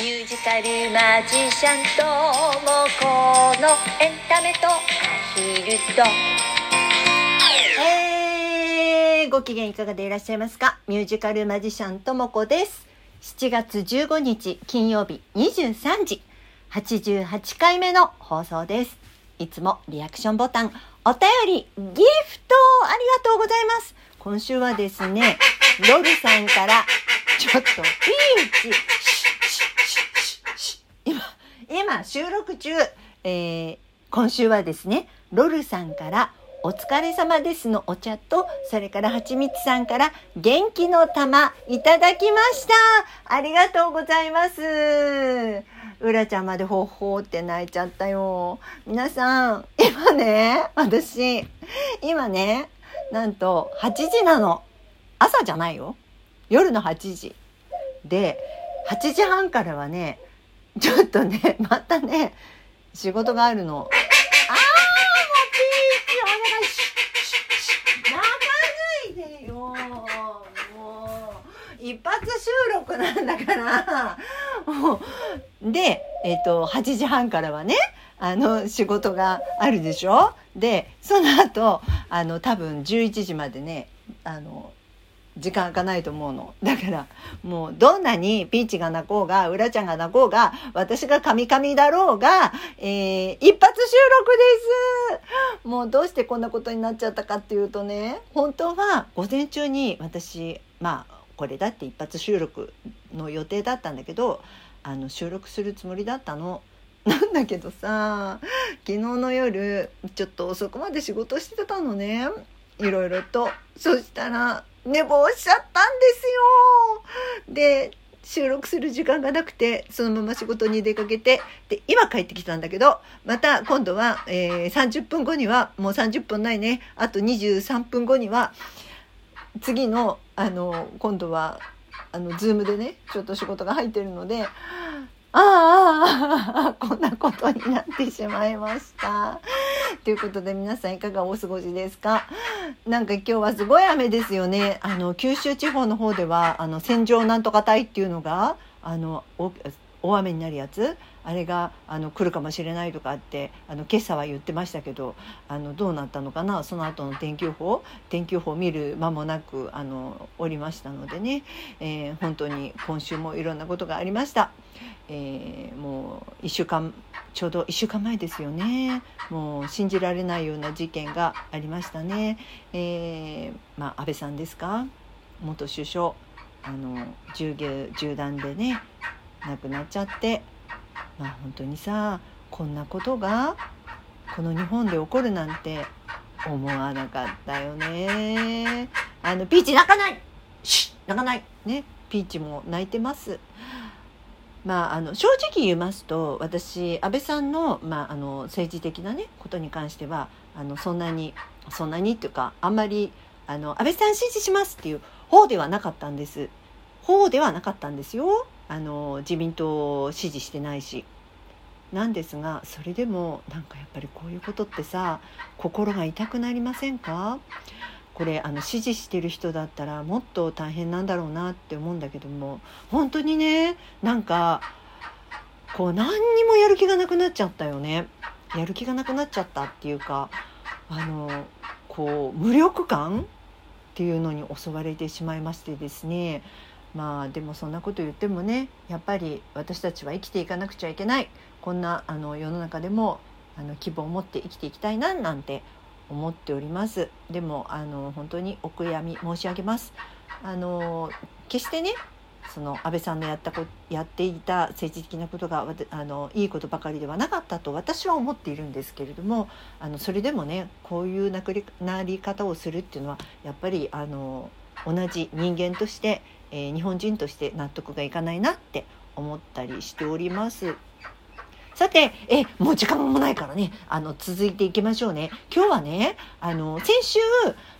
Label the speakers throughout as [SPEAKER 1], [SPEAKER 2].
[SPEAKER 1] ミュージカルマジシャンともこのエンタメとアヒルと
[SPEAKER 2] えー、ご機嫌いかがでいらっしゃいますか？ミュージカルマジシャンともこです。7月15日金曜日23時88回目の放送です。いつもリアクションボタン、お便り、ギフトありがとうございます。今週はですね、ロルさんから、ちょっと、ピーチ、シュッシュッシュッシュッシュッ今、収録中、えー今週はですね、ロルさんから、お疲れ様ですのお茶と、それからはちみつさんから元気の玉いただきました。ありがとうございます。うらちゃんまでほほーって泣いちゃったよ。皆さん、今ね、私、今ね、なんと8時なの。朝じゃないよ。夜の8時。で、8時半からはね、ちょっとね、またね、仕事があるの。あーもうピーチお願いし泣かないでよもう一発収録なんだからもうでえっ、と8時半からはねあの仕事があるでしょでその後あの多分11時までねあの時間空かないと思うの。だからもうどんなにピーチが泣こうがうらちゃんが泣こうが私がカミカミだろうが、えー一発収録です。もうどうしてこんなことになっちゃったかっていうとね本当は午前中に私まあこれだって一発収録の予定だったんだけどあの収録するつもりだったの。なんだけどさ昨日の夜ちょっと遅くまで仕事してたのね。いろいろと。そしたら寝坊しちゃったんですよで収録する時間がなくてそのまま仕事に出かけてで今帰ってきたんだけどまた今度は、えー30分後にはもう30分ないねあと23分後には次のあの今度はあのズームでねちょっと仕事が入ってるのでああああああこんなことになってしまいました。ということで皆さんいかがお過ごしですか？なんか今日はすごい雨ですよね。あの九州地方の方ではあの線状なんとか帯っていうのがあの大雨になるやつ？あれがあの来るかもしれないとかってあの今朝は言ってましたけどあのどうなったのかな？その後の天気予報？天気予報を見る間もなくあのおりましたのでね、えー本当に今週もいろんなことがありました。えーもう1週間ちょうど1週間前ですよね。もう信じられないような事件がありましたね、えーまあ、安倍さんですか？元首相あの銃銃弾でね。亡くなっちゃって。まあ本当にさこんなことがこの日本で起こるなんて思わなかったよね。あのピーチ泣かない！シ泣かない！ねピーチも泣いてます。まあ、あの正直言いますと私安倍さんの,、まあ、あの政治的な、ね、ことに関してはあのそんなにそんなにっていうかあんまりあの安倍さん支持しますっていう方ではなかったんです。方ではなかったんですよ。あの自民党を支持してないし。なんですがそれでもなんかやっぱりこういうことってさ心が痛くなりませんか？これあの支持してる人だったらもっと大変なんだろうなって思うんだけども本当にねなんかこう何にもやる気がなくなっちゃったよね。やる気がなくなっちゃったっていうかあのこう無力感っていうのに襲われてしまいましてですね。まあでもそんなこと言ってもねやっぱり私たちは生きていかなくちゃいけない。こんなあの世の中でもあの希望を持って生きていきたいななんて思っております。でもあの本当にお悔やみ申し上げます。あの決してねその安倍さんのやったこやっていた政治的なことがあのいいことばかりではなかったと私は思っているんですけれどもあのそれでもねこういうなくりなり方をするっていうのはやっぱりあの同じ人間として、えー日本人として納得がいかないなって思ったりしております。さて、え、もう時間もないからね、あの、続いていきましょうね。今日はね、あの、先週、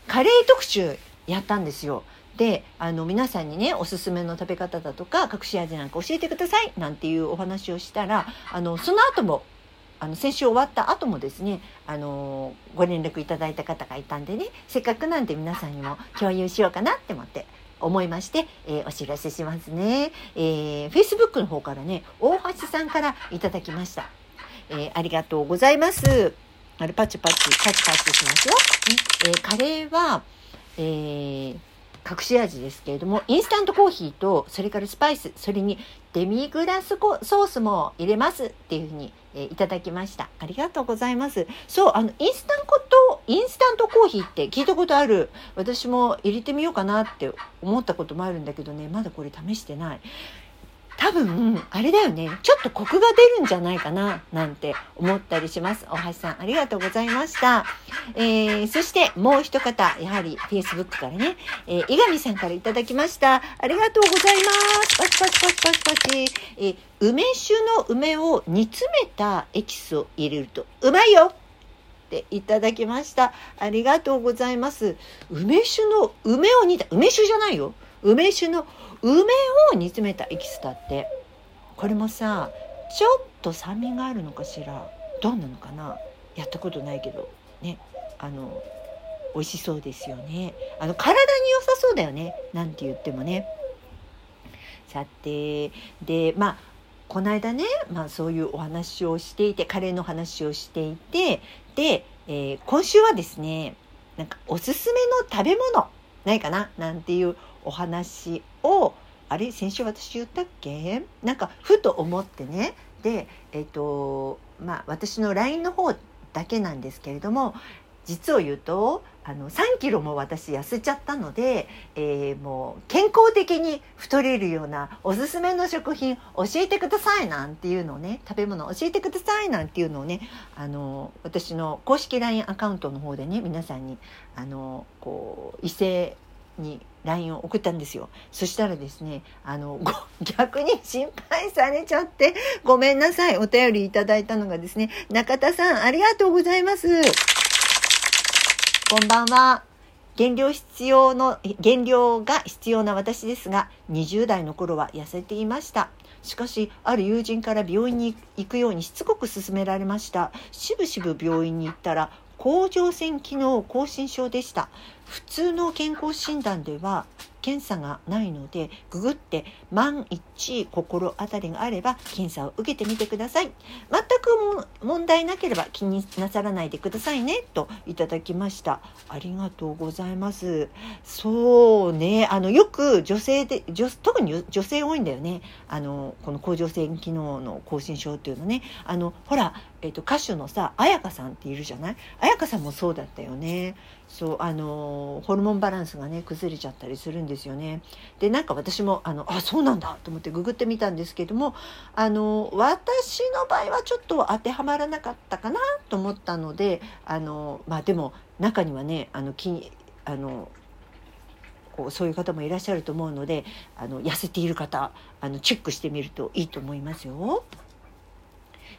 [SPEAKER 2] カレー特集やったんですよ。で、あの、皆さんにね、おすすめの食べ方だとか、隠し味なんか教えてください、なんていうお話をしたら、あの、その後も、あの、先週終わった後もですね、あの、ご連絡いただいた方がいたんでね、せっかくなんで皆さんにも共有しようかなって思って、思いまして、えーお知らせしますね。えー、Facebook の方からね、大橋さんからいただきました。えーありがとうございます。あれ、パチパチ、パチパチしますよ。ねえーカレーは、えー隠し味ですけれども、インスタントコーヒーと、それからスパイス、それにデミグラスコソースも入れますっていうふうに、えーいただきました。ありがとうございます。そう、あの、インスタント、インスタントコーヒーって聞いたことある。私も入れてみようかなって思ったこともあるんだけどね、まだこれ試してない。多分、あれだよね。ちょっとコクが出るんじゃないかな、なんて思ったりします。大橋さん、ありがとうございました。えー、そして、もう一方、やはり Facebook からね、えー、伊上さんからいただきました。ありがとうございます。パチパチパチパチパチ。えー梅酒の梅を煮詰めたエキスを入れると、うまいよっていただきました。ありがとうございます。梅酒の梅を煮た、梅酒じゃないよ。梅酒の梅を煮詰めたエキスだって。これもさ、ちょっと酸味があるのかしら。どうなのかなやったことないけど。ね。あの、美味しそうですよね。あの、体に良さそうだよね。なんて言ってもね。さて、で、まあ、この間ね、まあそういうお話をしていて、カレーの話をしていて、で、えー今週はですね、なんかおすすめの食べ物ないかな？なんていうお話を、あれ？先週私言ったっけ？なんかふと思ってね。で、えっ、と、まあ私の LINE の方だけなんですけれども、実を言うとあの3キロも私痩せちゃったので、えーもう健康的に太れるようなおすすめの食品教えてくださいなんていうのをね食べ物教えてくださいなんていうのをねあの私の公式 LINE アカウントの方でね皆さんにあのこう異性に LINE を送ったんですよ。そしたらですねあの 逆に心配されちゃってごめんなさいお便りいただいたのがですね中田さんありがとうございます。こんばんは。減量必要の、減量が必要な私ですが、20代の頃は痩せていました。しかし、ある友人から病院に行くようにしつこく勧められました。しぶしぶ病院に行ったら、甲状腺機能亢進症でした。普通の健康診断では、検査がないので、ググって万一心当たりがあれば検査を受けてみてください。全く問題なければ気になさらないでくださいねといただきました。ありがとうございます。そうねあのよく女性で女特に女性多いんだよね。あのこの甲状腺機能の亢進症っていうのね。あのほら、えっと歌手のさ彩香さんっているじゃない？彩香さんもそうだったよね。そうあのホルモンバランスがね崩れちゃったりするんですよねでなんか私もあのあそうなんだと思ってググってみたんですけどもあの私の場合はちょっと当てはまらなかったかなと思ったのであのまあでも中にはねあのきあのこうそういう方もいらっしゃると思うのであの痩せている方あのチェックしてみるといいと思いますよ。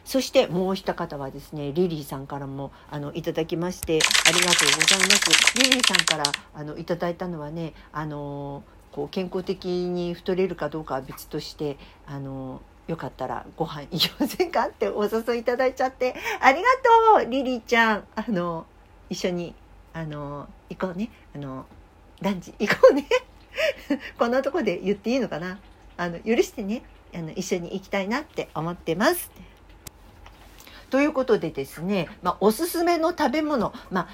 [SPEAKER 2] そしてもう一方はですねリリーさんからもあのいただきましてありがとうございます。リリーさんからあのいただいたのはねあのこう健康的に太れるかどうかは別としてあのよかったらご飯行きませんかってお誘いいただいちゃってありがとうリリーちゃん。あの一緒にあの行こうね。あのランチ行こうね。こんなとこで言っていいのかな。あの許してね。あの一緒に行きたいなって思ってます。ということでですね、まあ、おすすめの食べ物、まあ、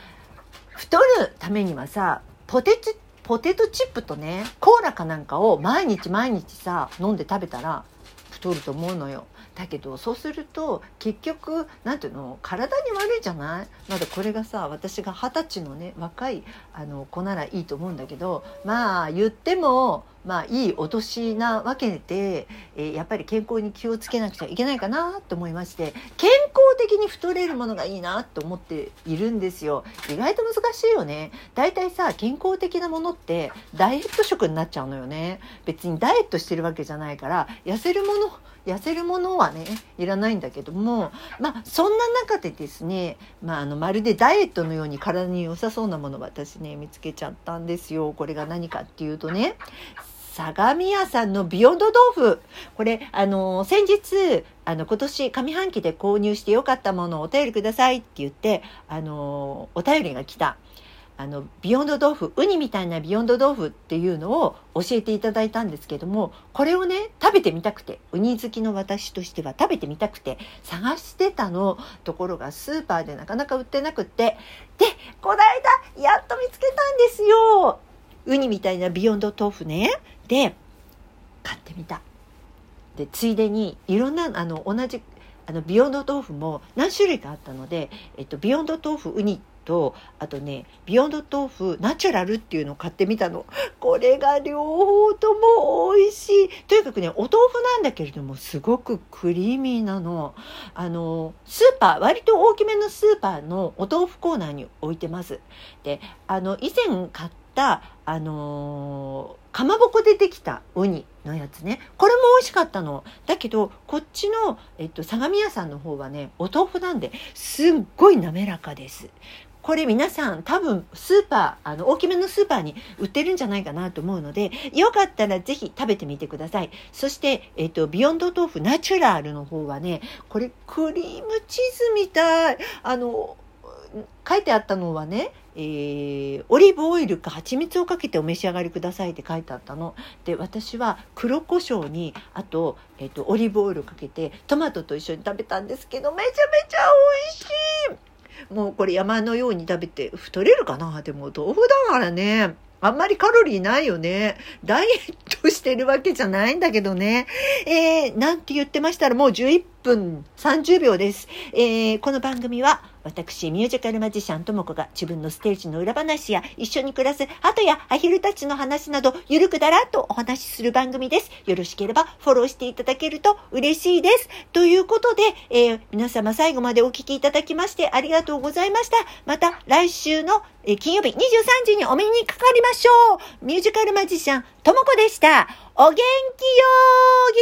[SPEAKER 2] 太るためにはさポテチポテトチップとねコーラかなんかを毎日毎日さ飲んで食べたら太ると思うのよ。だけどそうすると結局なんていうの体に悪いじゃない？まだこれがさ私が二十歳のね若いあの子ならいいと思うんだけどまあ言ってもまあいいお年なわけで、えーやっぱり健康に気をつけなくちゃいけないかなと思いまして健康的に太れるものがいいなと思っているんですよ。意外と難しいよね。だいたいさ健康的なものってダイエット食になっちゃうのよね。別にダイエットしてるわけじゃないから痩せるもの痩せるものはねいらないんだけどもまあそんな中でですね、まあ、あのまるでダイエットのように体に良さそうなものを私ね見つけちゃったんですよ。これが何かっていうとね相模屋さんのビヨンド豆腐。これあの先日あの今年上半期で購入してよかったものをお便りくださいって言ってあのお便りが来た。あのビヨンド豆腐ウニみたいなビヨンド豆腐っていうのを教えていただいたんですけどもこれをね食べてみたくてウニ好きの私としては食べてみたくて探してたのところがスーパーでなかなか売ってなくってでこの間やっと見つけたんですよ。ウニみたいなビヨンド豆腐ね。で買ってみた。でついでにいろんなあの同じあのビヨンド豆腐も何種類かあったので、えっと、ビヨンド豆腐ウニとあとねビヨンド豆腐ナチュラルっていうのを買ってみたの。これが両方とも美味しい。とにかくねお豆腐なんだけれどもすごくクリーミーなの。あのスーパー割と大きめのスーパーのお豆腐コーナーに置いてます。であの以前買ったあのかまぼこでできたウニのやつね。これも美味しかったの。だけどこっちの、えっと、相模屋さんの方はねお豆腐なんですっごい滑らかです。これ皆さん多分スーパーあの大きめのスーパーに売ってるんじゃないかなと思うのでよかったらぜひ食べてみてください。そして、えっと、ビヨンド豆腐ナチュラルの方はねこれクリームチーズみたい。あの書いてあったのはね、えーオリーブオイルか蜂蜜をかけてお召し上がりくださいって書いてあったの。で私は黒胡椒にあと,、えっとオリーブオイルかけてトマトと一緒に食べたんですけどめちゃめちゃ美味しいもうこれ山のように食べて太れるかな？でも豆腐だからねあんまりカロリーないよね。ダイエットしてるわけじゃないんだけどね。えー、なんて言ってましたらもう11分30秒です。えー、この番組は私、ミュージカルマジシャンともこが自分のステージの裏話や一緒に暮らす鳩やアヒルたちの話などゆるくだらっとお話しする番組です。よろしければフォローしていただけると嬉しいです。ということで、えー皆様最後までお聞きいただきましてありがとうございました。また来週の、金曜日23時にお目にかかりましょう。ミュージカルマジシャンともこでした。お元気よー